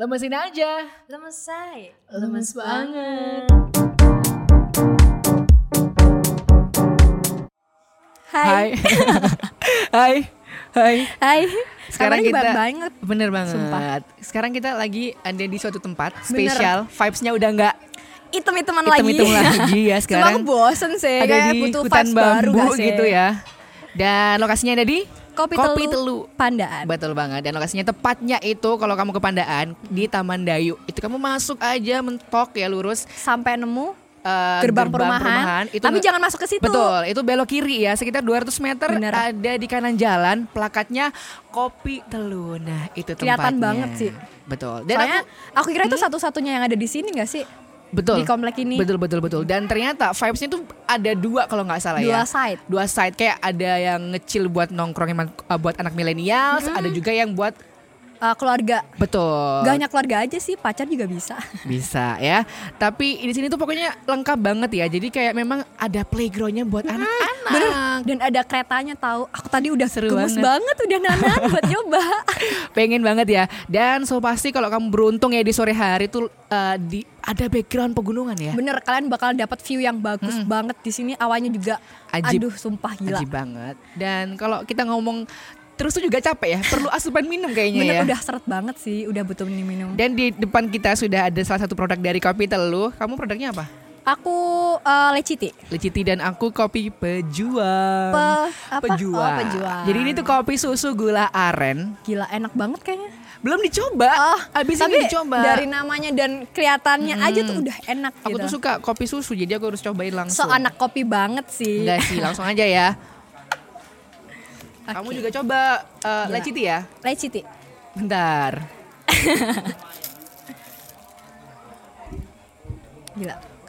Lemesin aja. Lemes say. Lemes banget. Hai. Hai. Hai. Hai. Sekarang kita banget. Bener banget. Sumpah. Sekarang kita lagi ada di suatu tempat spesial. Vibes-nya udah nggak Hitam-hitaman lagi. hitam-hitam lagi ya Cuma sekarang. aku bosen sih. ada Kayak di butuh hutan baru bambu sih? gitu ya. Dan lokasinya ada di Kopi, Kopi Telu, Telu. Pandaan. Betul banget dan lokasinya tepatnya itu kalau kamu ke Pandaan di Taman Dayu. Itu kamu masuk aja mentok ya lurus Sampai nemu eh, gerbang, perumahan. Itu Tapi jangan masuk ke situ. Betul, itu belok kiri ya, sekitar 200 meter Bener. ada di kanan jalan, plakatnya Kopi Telu. Nah, itu tempatnya. Kelihatan banget sih. Betul. Dan Soalnya aku aku, kira itu satu-satunya yang ada di sini gak sih? Betul di komplek ini. Betul betul betul. Dan ternyata vibes-nya tuh ada dua kalau nggak salah ya. Dua side. Dua side kayak ada yang ngecil buat nongkrong emang, uh, buat anak milenial, ada juga yang buat Uh, keluarga. betul. Gak hanya keluarga aja sih, pacar juga bisa. Bisa ya. Tapi di sini tuh pokoknya lengkap banget ya. Jadi kayak memang ada playgroundnya buat anak-anak. Bener. Dan ada keretanya tahu. Aku tadi udah Seru gemes banget. banget. udah nanan buat nyoba. Pengen banget ya. Dan so pasti kalau kamu beruntung ya di sore hari tuh uh, di ada background pegunungan ya. Bener kalian bakal dapat view yang bagus banget di sini. Awalnya juga Ajib. aduh sumpah gila. Ajib banget. Dan kalau kita ngomong terus tuh juga capek ya. Perlu asupan minum kayaknya Bener ya. udah seret banget sih, udah butuh minum-minum. Dan di depan kita sudah ada salah satu produk dari Kopi Telu. Kamu produknya apa? Aku uh, leciti. Leciti dan aku kopi pejuang. Pe, apa? Pejuang. Oh, pejuang. Jadi ini tuh kopi susu gula aren. Gila enak banget kayaknya. Belum dicoba. Abis Tapi ini dicoba. dari namanya dan kelihatannya aja tuh udah enak Aku gitu. tuh suka kopi susu jadi aku harus cobain langsung. So anak kopi banget sih. Enggak sih, langsung aja ya. Kamu Oke. juga coba uh, Gila. leciti ya? Leciti. Bentar. Gila.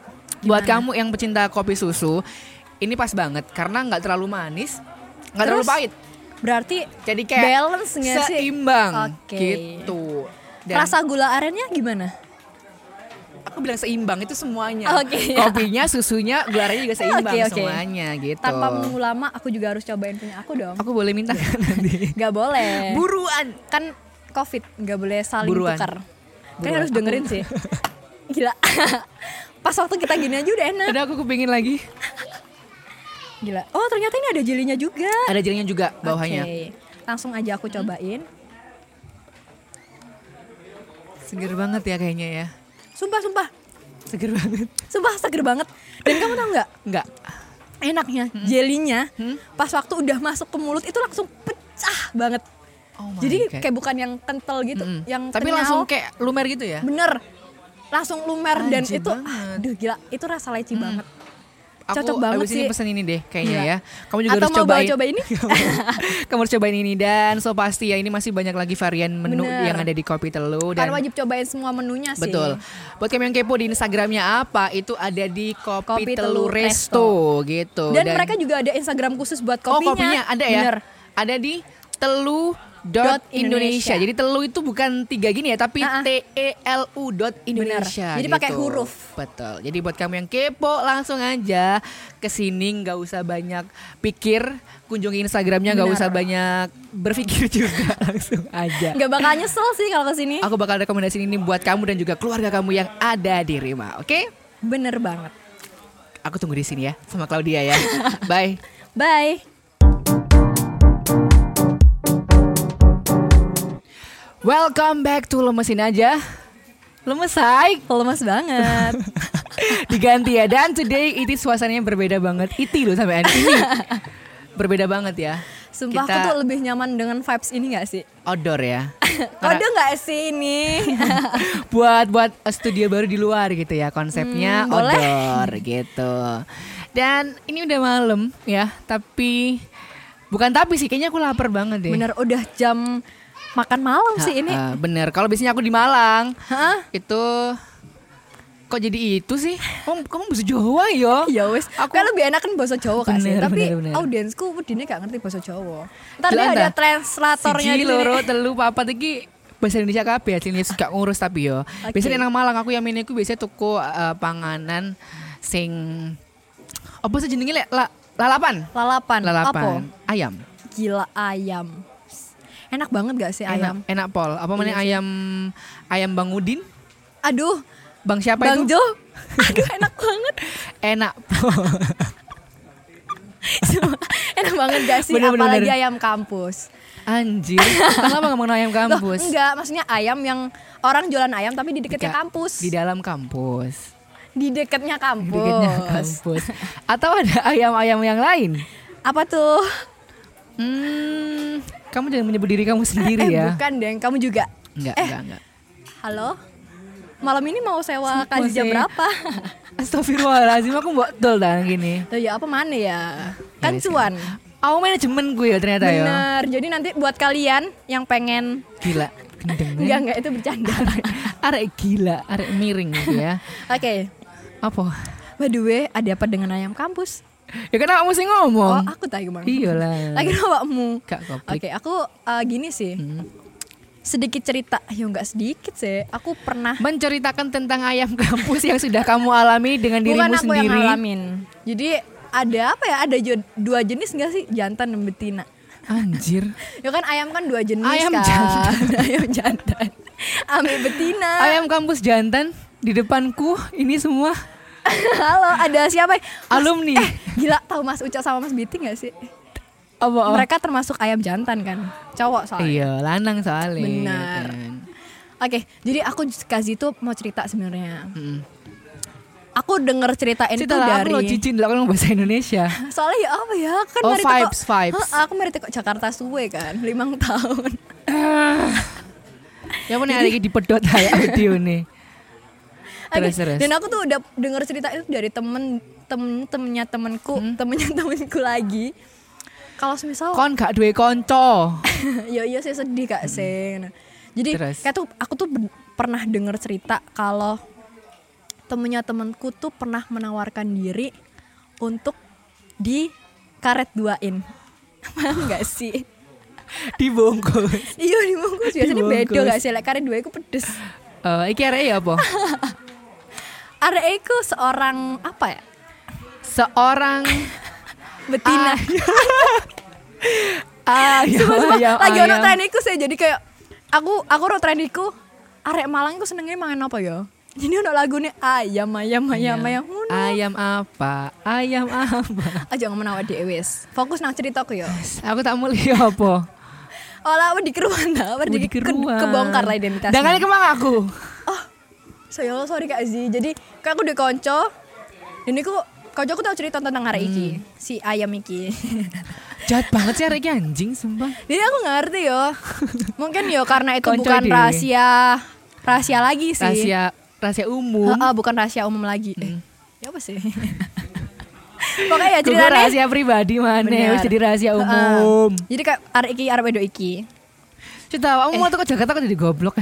Buat Gimana? kamu yang pecinta kopi susu, ini pas banget karena nggak terlalu manis, nggak terlalu pahit. Berarti Jadi kayak balance nggak sih? seimbang Oke. gitu. Dan rasa gula arennya gimana? aku bilang seimbang itu semuanya. Oke. Kopinya, susunya, gelarnya juga seimbang Oke, oke. semuanya gitu. Tanpa menunggu lama, aku juga harus cobain punya aku dong. Aku boleh minta kan nanti. Gak boleh. Buruan. kan covid nggak boleh saling Buruan. tukar. Kan Buruan. harus dengerin sih. Gila. Pas waktu kita gini aja udah enak. Ada aku kepingin lagi. Gila. Oh ternyata ini ada jelinya juga. Ada jelinya juga bawahnya. Oke. Langsung aja aku cobain. Seger banget ya kayaknya ya. Sumpah sumpah. Seger banget. Sumpah seger banget. Dan kamu tahu nggak? Enggak. Enaknya jelinya pas waktu udah masuk ke mulut itu langsung pecah banget. Oh Jadi God. kayak bukan yang kental gitu, Mm-mm. yang Tapi kenyal. langsung kayak lumer gitu ya. bener langsung lumer dan itu banget. aduh gila itu rasa leci banget Aku Cocok banget abis ini sih. pesen ini deh kayaknya Gila. ya. Kamu juga Atau harus mau cobain. coba ini? Kamu harus cobain ini dan so pasti ya ini masih banyak lagi varian menu Bener. yang ada di Kopi Telu dan kan wajib cobain semua menunya sih Betul. Buat kamu yang kepo di Instagramnya apa, itu ada di Kopi, Kopi Telu Telu Resto gitu. dan, mereka juga ada Instagram khusus buat Oh, kopinya kopinya ada ya? Bener. Ada di telu Dot Indonesia. Indonesia. Jadi telu itu bukan tiga gini ya, tapi Ah, ah. T E L U dot Indonesia. Jadi gitu. pakai huruf. Betul. Jadi buat kamu yang kepo langsung aja ke sini, nggak usah banyak pikir, kunjungi Instagramnya, nggak usah banyak berpikir juga, langsung aja. nggak bakal nyesel sih kalau ke sini Aku bakal rekomendasiin ini buat kamu dan juga keluarga kamu yang ada di Rima, oke? bener banget Aku tunggu di sini ya sama Claudia ya. Bye. bye Welcome back to Lemesin aja. Lemes hai. lemes banget Diganti ya. Dan today itu suasananya berbeda banget. Iti loh sampai ini. berbeda banget ya. sumpah Kita aku tuh lebih nyaman dengan vibes ini gak sih outdoor ya. Kode nggak sih ini buat buat studio baru di luar gitu ya konsepnya Hmm, boleh. outdoor gitu. Dan ini udah malam ya, tapi bukan tapi sih kayaknya aku lapar banget deh. bener udah jam makan malam sih ini bener. Kalau biasanya aku di Malang, Hah? itu kok jadi itu sih? Kamu kamu bahasa Jawa ya? Ya wes, Aku- kan lebih enak kan bahasa Jawa kan sih, tapi bener, bener. audiensku wedine gak ngerti bahasa Jawa. Dia ada translatornya Siji, loro, telu, papat iki bahasa Indonesia kabeh aslinya suka ngurus tapi yo. Oke. Biasanya nang Malang aku yang aku biasanya tuku eh, panganan sing apa sih jenenge lek la, lalapan. Lalapan. Lalapan Apa? ayam. Gila ayam. Enak banget gak sih ayam? Enak, enak pol. Apa namanya Iya sih. ayam ayam Bang Udin? Aduh, Bang siapa Bang itu? Jo. Aduh, enak banget. Enak pol. Enak banget gak sih? Bener, Apalagi bener. ayam kampus. Anjir. Kenapa ngomong ayam Loh, kampus? enggak, maksudnya ayam yang orang jualan ayam tapi di dekatnya Dekat- kampus. Di dalam kampus. Di dekatnya Di kampus. dekatnya kampus. Atau ada ayam-ayam yang lain? Apa tuh? Hmm, kamu jangan menyebut diri kamu sendiri eh, ya. bukan deng, kamu juga. Enggak, Eh. enggak, enggak. Halo? Malam ini mau sewa kasih jam berapa? Astagfirullahaladzim, aku botol dah gini. Tuh ya apa mana ya? Kan Beres, cuan. Aku manajemen gue ya ternyata ya. Bener. Jadi nanti buat kalian yang pengen Gila, enggak enggak itu bercanda. Arek gila, arek miring gitu ya. Oke. Apa? By the way, ada apa dengan ayam kampus? Ya kan kamu mesti Oh, ngomong. aku tahu gimana. Iyalah. Lagi awakmu. Koplik. Oke, aku eh, gini sih. Hmm. Sedikit cerita, ya enggak sedikit sih. Aku pernah Menceritakan tentang ayam kampus yang sudah kamu alami dengan dirimu bukan aku yang ngalamin. Jadi ada apa ya? Ada dua jenis enggak sih? Jantan dan betina. Anjir. Ya kan ayam kan dua jenis Ayam kan. jantan. ayam jantan. Ame betina. Ayam kampus jantan di depanku ini semua Halo, ada siapa? Mas- alumni. Eh, gila tahu Mas Uca sama Mas Biti gak sih? Apa? oh? Mereka termasuk ayam jantan kan? Cowok soalnya. Iya, lanang soalnya. Benar. kan. Oke, jadi aku kasih tuh mau cerita sebenarnya. Mm. Aku denger cerita ini Cerita tuh lah, dari aku lo cicin lah kalau bahasa Indonesia. Soalnya ya apa ya? Kan Oh, mari teko- vibes, vibes. Heeh, aku mari teko Jakarta suwe kan, limang tahun. Ya mana hari ini dipedot aja audio nih. Terus, terus. Dan aku tuh udah denger cerita itu dari temen temen temennya temenku, Hmm? temennya temenku lagi. Kalau semisal Kon gak duwe konco. ya iya saya sedih kak sih. Nah, Jadi Terus? kayak tuh aku tuh pernah denger cerita kalau temennya temenku tuh pernah menawarkan diri untuk di karet duain. Paham gak sih? Dibungkus. Iya dibungkus biasanya Dibungkus. beda gak sih? Like karet dua itu pedes. Eh, iki arek ya apa? Arek iku seorang apa ya? Seorang Betina. ayam, Sumpah, sumpah, ayam, lagi ono ayam. tren iku saya jadi kayak aku aku ro tren iku arek Malang iku senengnya mangan apa ya? Jadi ono lagune ayam ayam ayam ayam. Ngono. Ayam apa? Ayam apa? Aja ngomong awak dhewe wis. Fokus nang ceritaku ya. Aku tak mulai apa? Olah wedi keruan ta, wedi ke, kebongkar lah identitasnya. Dan kan kemang aku. Saya sorry Kak Zi. Jadi kayak aku di konco. Dan iku konco aku tau cerita tentang hari iki. Hmm. Si ayam iki. Jahat banget sih arek iki anjing sumpah. Jadi aku nggak ngerti yo. Mungkin yo karena itu Konco bukan dhewe. rahasia rahasia lagi sih. Rahasia rahasia umum. Heeh, bukan rahasia umum lagi. Eh, ya apa sih? Pokoknya ya Gue ceritanya rahasia pribadi mana wis jadi rahasia umum. Jadi kayak arek iki arek wedo iki. Cerita kamu Eh. mau tuh ke Jakarta kok jadi goblok.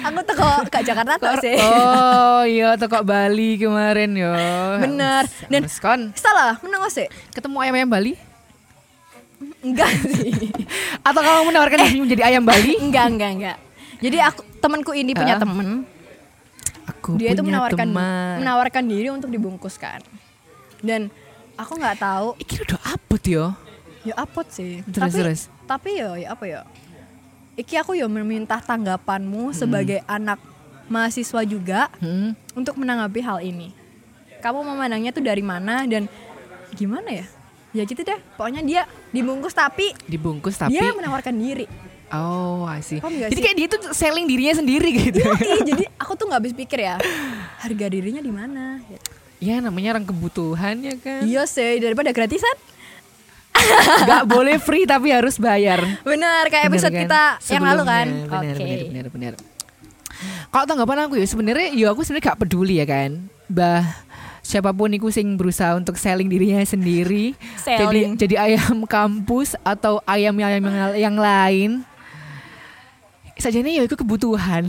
Aku teko ke Jakarta tok sih. Oh iya tuh kok Bali kemarin yo. Bener. Dan- kon Salah, menang sih. ketemu ayam ayam Bali? Enggak sih. Atau kamu menawarkan dirimu menjadi ayam Bali? enggak, enggak, enggak. Jadi aku temanku ini punya Hah? temen Aku dia itu menawarkan teman. menawarkan diri untuk dibungkuskan. Dan aku nggak tahu Iki udah apot yo. ya apot sih. Terus, tapi terus. tapi ya ya apa ya? Iki aku ya meminta Hmm. tanggapanmu sebagai anak mahasiswa juga Hmm. untuk menanggapi hal ini. Kamu memandangnya tuh dari mana dan gimana ya? Ya gitu deh. Pokoknya dia dibungkus tapi, Dibungkus tapi dia menawarkan diri. Oh, nggak Jadi sih? kayak dia tuh selling dirinya sendiri gitu. Ih, jadi aku tuh nggak habis pikir ya. Harga dirinya di mana? Gitu. ya namanya orang kebutuhan ya kan. Iya sih daripada gratisan. Gak boleh free tapi harus bayar. Benar kayak Bener episode kan? kita yang lalu kan. Sebelumnya. Bener, Oke. bener, bener, bener. Kalau tanggapan aku ya sebenarnya ya aku sebenarnya gak peduli ya kan. Bah siapa pun iku sing berusaha untuk selling dirinya sendiri. Selling. Jadi jadi ayam kampus atau ayam ayam yang, yang lain. Saja ya itu kebutuhan.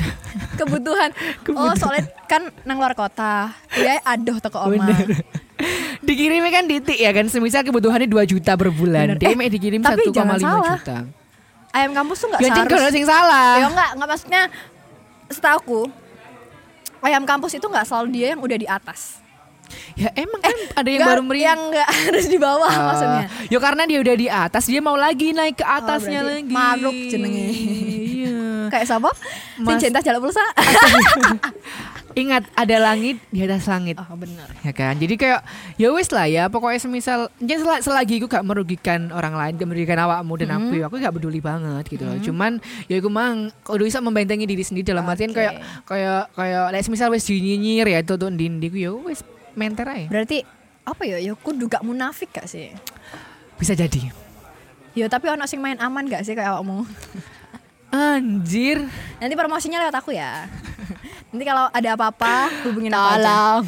Kebutuhan. Oh, soalnya kan nang luar kota. Dia aduh toko oma. Bener. Dikirimnya kan ditik ya kan. Semisal kebutuhannya 2 juta per bulan. Dia Eh, dikirim tapi 1,5 jangan salah. juta. Ayam kampus tuh nggak Ya jangan seharus. sing salah. Ya enggak, enggak maksudnya setahuku ayam kampus itu nggak selalu dia yang udah di atas. Ya emang kan ada yang Nggak- baru meri. yang nggak harus di bawah Ah, maksudnya. Ya karena dia udah di atas, dia mau lagi naik ke atasnya berarti lagi. maruk jenenge. Iya. Kayak siapa? Si Mas- cinta jalan pulsa. Ingat ada langit di atas langit. oh benar. Ya kan, jadi kayak ya wes lah ya. Pokoknya semisal, ya sel- selagi aku gak merugikan orang lain, gak merugikan awakmu dan aku, Hmm. ya aku gak peduli banget gitu loh. Cuman ya aku mang, kalau bisa membentengi diri sendiri dalam artian Oke. kayak kayak kayak, like, semisal wes nyinyir ya tuh tuh dindi, ya wes menter aja. Berarti apa ya? Ya kudu gak munafik gak sih? Bisa jadi. Ya tapi ono sing main aman gak sih kayak awakmu? Anjir. Nanti promosinya lewat aku ya. Nanti kalau ada apa-apa hubungin aku aja. Tolong.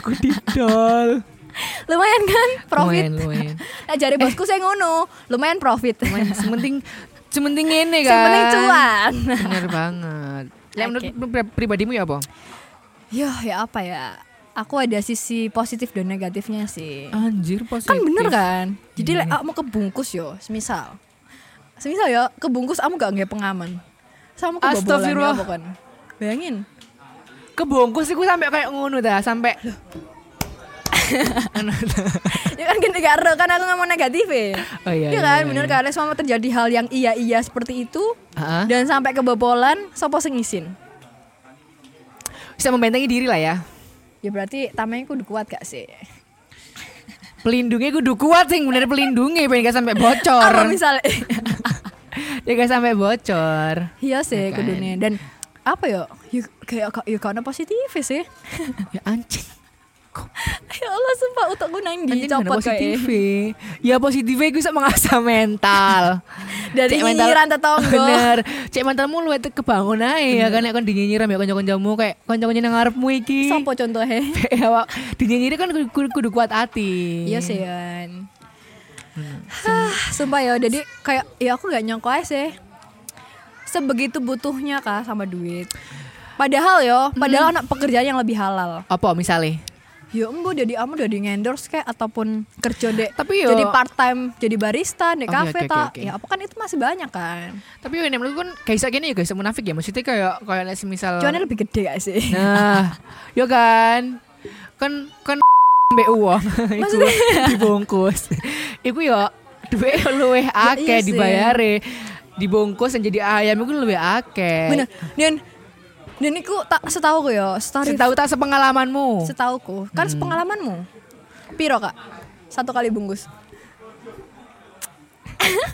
aku didol. Lumayan kan profit. Lumayan, lumayan. Nah, jari bosku saya ngono, lumayan profit. Lumayan. Sementing sementing ini kan. Yang penting cuan. Bener banget. Lah menurut Oke. pri- pribadimu ya apa? Ya, ya apa ya? Aku ada sisi positif dan negatifnya sih. Anjir positif. Kan bener kan? Jadi lek mau kebungkus yo, semisal. Semisal ya kebungkus kamu gak nggak pengaman. Sama kebobolan ya kan? Bayangin. Kebungkus iku sampai kayak ngono dah, sampai ya kan gini karo kan aku ngomong negatif ya. Oh iya. Iya kan, bener kan? Lek sama terjadi hal yang iya-iya seperti itu Heeh. dan sampai kebobolan, sopo sing izin? Bisa membentengi diri lah ya. Ya berarti tamanya kudu kuat gak sih? Pelindungnya kudu kuat sih, bener pelindungnya pengen gak sampai bocor. Apa misalnya? Ya gak sampai bocor. Iya sih Ya kan? kudune dan apa ya? Ya kayak ya karena positif sih. Ya anjing. ya Allah sumpah utak gue nang dicopot positif. kayak. Ya positifnya gue bisa mengasah mental. Dari Cek mental- tetangga. Bener. Cek mentalmu lu itu kebangun aja ya kan nek kon dinyinyiram ya kanca-kancamu kayak kanca-kanca nang ngarepmu iki. Sopo contohnya? Ya, Wak. dinyinyirin kan kudu, kuat hati. Iya sih kan. Hah, Sumpah ya, jadi kayak ya aku gak nyangka aja sih. Sebegitu butuhnya kah sama duit. Padahal yo, padahal anak pekerjaan yang lebih halal. Apa misalnya? Ya embo jadi kamu udah di endorse kayak ataupun kerja dek Tapi yo- jadi part time jadi barista di kafe oke, oke, tak. oke. Ya apa kan itu masih banyak kan. Tapi ya menurutku kan kayak gini ya guys, munafik ya. Maksudnya kayak kayak semisal Cuannya lebih gede gak sih? Nah, yo kan. Kan kan mbek uang iku dibungkus. Iku yo duwe luweh akeh iya dibayare. Dibungkus dan jadi ayam iku luwih akeh. Bener. Dan dan iku tak setahu ku ya, story Setahu tak sepengalamanmu. setauku kan Hmm. sepengalamanmu piro kak satu kali bungkus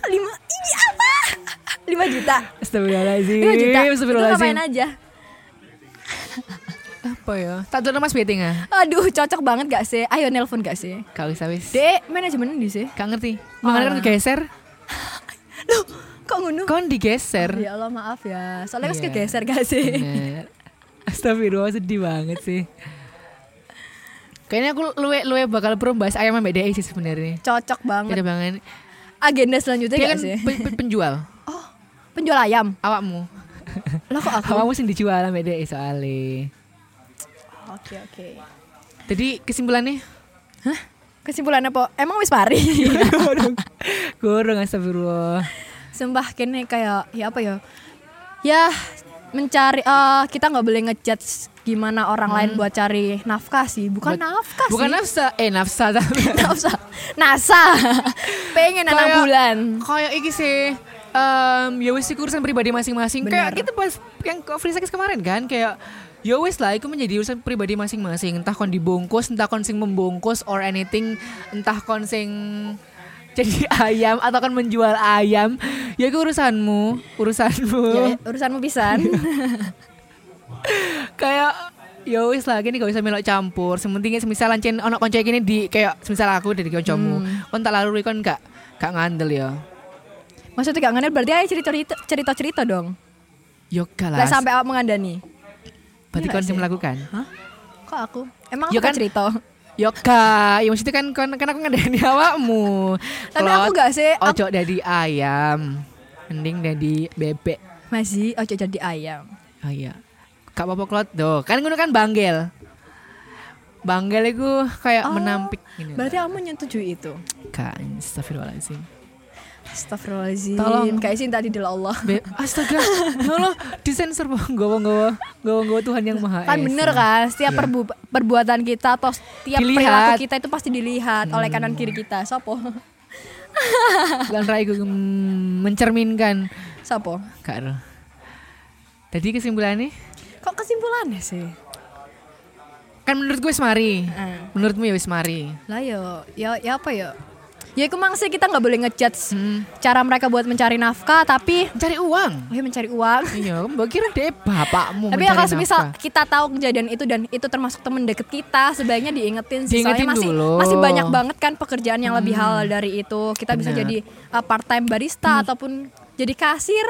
lima ini apa lima juta Astagfirullahaladzim. lima juta itu Astagfirullahaladzim. ngapain aja Apa ya? Tak tahu mas betting ah. aduh cocok banget gak sih ayo nelpon gak sih Kau wis wis. dek manajemen di sih Gak ngerti. Makanya kan digeser. loh kok ngono Kon digeser. ya Allah maaf ya soalnya Iya. kegeser gak sih Bener. Astagfirullah sedih banget sih. Kayaknya aku luwe luwe bakal pro bahas ayam sama DI sih sebenarnya. cocok banget Beda banget. agenda selanjutnya Dia gak kan sih pe- pe- penjual. oh penjual ayam Awakmu. lah kok aku Awakmu sing dijual sama DI soalnya. oke oke Jadi kesimpulannya hah kesimpulannya po emang wis pari Gorong astagfirullah. Sumpah kene kayak ya apa ya? Ya mencari eh kita nggak boleh ngejudge gimana orang lain buat cari nafkah sih. Bukan Buat- nafkah Bukan sih. nafsa, eh nafsa nafsa. NASA. Pengen anak bulan. kayak iki sih em ya wis urusan pribadi masing-masing kayak kita pas yang ke free sex kemarin kan kayak ya wis lah itu menjadi urusan pribadi masing-masing entah kon dibungkus entah kon sing membungkus or anything entah kon sing jadi ayam atau kan menjual ayam ya itu urusanmu urusanmu Ya, urusanmu pisan. kayak ya wis lah gini gak bisa melok campur sementingnya semisal lancen ono konco gini di kayak semisal aku dari koncomu kon tak lalu kon gak gak ngandel ya Maksudnya gak ngenel berarti ayo cerita cerita cerita cerita dong. yo gak Lah lah sampai awak mengandani. berarti Iya kon melakukan Hah? Kok aku? Emang Ya aku kan cerita. Yo kak, ya maksudnya kan kan, kan aku ngadain awakmu. Tapi aku gak sih, aku- Ojo dari ayam, mending dari bebek. Masih ojo jadi ayam. Oh iya, kak apa klot do, kan ngono kan banggel. Banggel itu kayak Oh, menampik gini. Berarti kamu nyetujui itu. kan, astagfirullahaladzim. Astagfirullahaladzim. Tolong. Kayak sih tadi di Allah. Be- Astaga, ya Allah, disensor gawa-gawa, gawa-gawa Tuhan yang maha Kan Esa. bener kan, setiap Iya. perbu- perbuatan kita atau setiap Dilihat. perilaku kita itu pasti dilihat oleh kanan kiri kita. Sopo? Bukan raiku mm, mencerminkan. Sopo? Kak Ro. Tadi kesimpulannya, Kok kesimpulannya sih? kan menurut gue semari. Eh. Menurutmu ya wis mari. Lah yo, ya ya apa ya? Ya emang sih kita nggak boleh ngejudge Hmm. cara mereka buat mencari nafkah, tapi Mencari uang. oh ya mencari uang. Iya, mbak kira deh bapakmu Tapi ya kalau nafkah. kita tahu kejadian itu dan itu termasuk temen deket kita, sebaiknya diingetin sih. Diingetin Soalnya masih dulu. masih banyak banget kan pekerjaan yang lebih halal dari itu. Kita bisa Benar. jadi part time barista ataupun jadi kasir.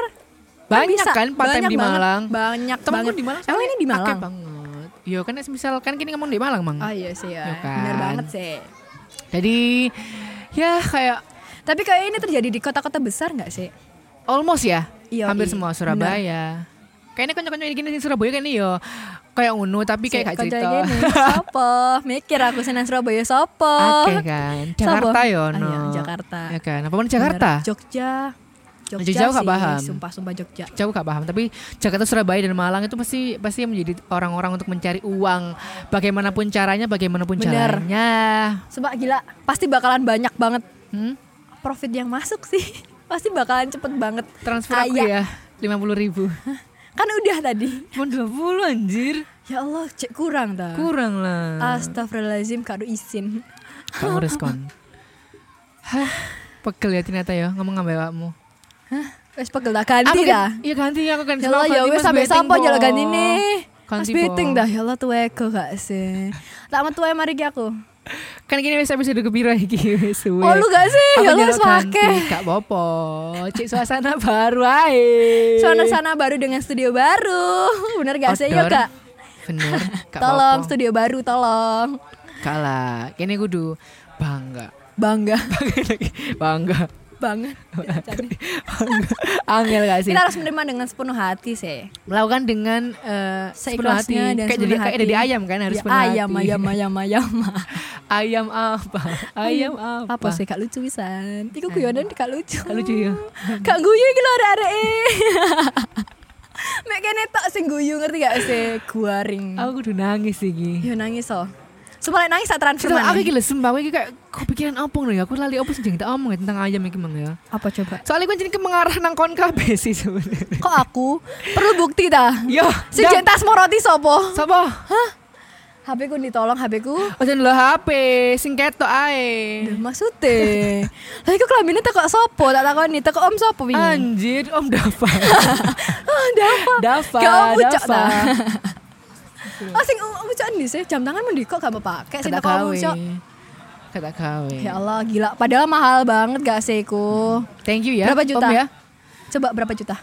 Banyak bisa. kan part-time Banyak di banget. Malang. Banyak Temenku banget. di Malang. Emang ini di Malang? banget. Iya kan misal kan kini ngomong di Malang, Mang. Oh iya sih ya. Iya kan. Bener banget sih. Jadi ya kayak Tapi kayak ini terjadi di kota-kota besar nggak sih? almost ya. Iya, hampir iya. semua Surabaya. Kayaknya ini gini di Surabaya kan yo kayak unu tapi kayak gak cerita. gini, Sopo? Mikir aku senang Surabaya sopo? Oke kan. Jakarta Sopo? yo Ah, no. iya, Jakarta. Ya kan. Apa Jakarta? Bener. Jogja. Jogja, aku sih, gak paham. Sumpah, sumpah Jogja. Jauh gak paham tapi Jakarta Surabaya dan Malang itu pasti pasti menjadi orang-orang untuk mencari uang bagaimanapun caranya bagaimanapun Bener. caranya Sumpah gila, pasti bakalan banyak banget hmm? profit yang masuk sih. Pasti bakalan cepet banget. transfer aku Kaya. ya lima puluh ribu Kan udah tadi. mau dua puluh anjir Ya Allah, cek kurang dah. kurang lah Astagfirullahaladzim, kado izin. kamu respon hah pegel ya ternyata ya ngomong ngambil awakmu Wes pegel dah ganti kan- dah. iya ganti aku kan Ya Allah, ya wes sampai sampo jalur ganti nih. Mas Ganti, beting dah, ya Allah tuh ego gak sih. Tak metu ae mari ki aku. kan gini wes episode kepiro iki wes suwe. Oh lu gak sih? Ya Allah ganti, semake. gak apa-apa cek suasana baru ae Suasana baru dengan studio baru. Bener gak sih? Ya kak. bener Tolong studio baru tolong. kalah kini kudu bangga Bangga. bangga Banget. angel gak sih Kita harus menerima dengan sepenuh hati sih. melakukan dengan eh, sepenuh hati dan kayak jadi kayak dari ayam kan harus Ya, sepenuh ayam, hati. ayam, ayam, ayam, ayam apa ayam apa Apa sih kak lucu pisan? Iku guyonan kak lucu. Gak lucu ya Kak guyu iki lho arek-arek. Mek kene tok sing guyu ngerti gak sih? Guaring. aku kudu nangis iki Yo nangis oh. Supaya nangis saat transfer Sudah, aku mana? gila sumpah, aku iki kayak kepikiran apa nih? Aku lali sih jangan kita omong ya tentang ayam iki mang ya. Apa coba? Soalnya gue jadi mengarah nang kon kabeh sih sebenarnya. Kok aku perlu bukti dah? Yo, Si jentas moroti sopo? Sapa? HP ku ditolong HP ku. Ojo lo HP sing ketok ae. Duh, maksudnya Lah iku kelambine teko sopo? Tak takoni teko Om sopo wingi? Anjir, Om Dava. Ah, Dava. Dava, Gak Om Ucok Dava. Oh sing Ucok ndi sih? Jam tangan mending kok gak pakai sing teko. Ucok. Kata kawe. Ya Allah gila. Padahal mahal banget gak sih iku? Thank you ya. Berapa juta? Om ya. Coba berapa juta?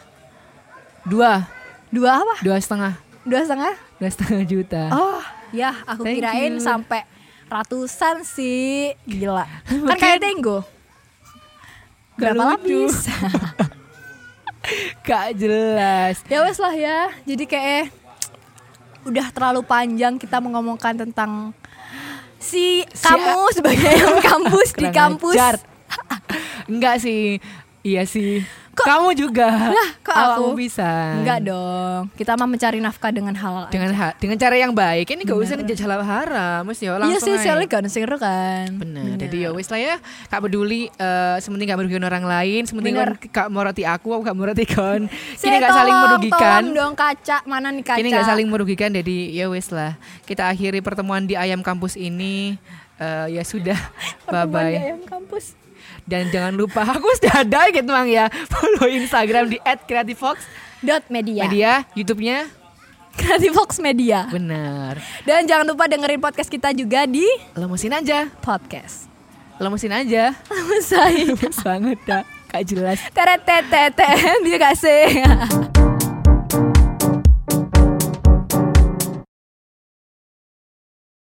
Dua, Dua apa? dua setengah, Dua setengah? dua setengah juta. Oh, ya aku Thank kirain you. sampai ratusan sih. Gila. Kan Makanya- kayak Tenggo. Berapa lucu. lapis? Gak jelas. ya wes lah ya. Jadi kayak udah terlalu panjang kita mengomongkan tentang si, Si- kamu sebagai yang kampus di kampus. Enggak sih. Iya sih. Kamu juga. Lah, kok aku? bisa. Enggak dong. Kita mah mencari nafkah dengan halal. Dengan ha- dengan cara yang baik. Ini gak usah ngejajal halal haram, mesti ya Iya langsung sih, aja. soalnya kan seru kan. Bener. Jadi ya wis lah ya, kak peduli. eh sementing gak merugikan orang lain, sementing Bener. kon kak moroti aku, aku gak moroti kon. Kini gak saling merugikan. Tolong dong kaca, mana nih kaca? Kini gak saling merugikan. Jadi ya wis lah. Kita akhiri pertemuan di ayam kampus ini. Eh, ya sudah, bye Pertemuan di bye. ayam kampus. Dan jangan lupa aku sudah ada gitu mang ya. Follow Instagram di @creativefox Dot media. media, YouTube-nya. Creative Fox Media. Bener. Dan jangan lupa dengerin podcast kita juga di Lemesin aja. podcast. Lemesin aja. Lemes banget dah. Gak jelas. teret teret teret bisa gak sih?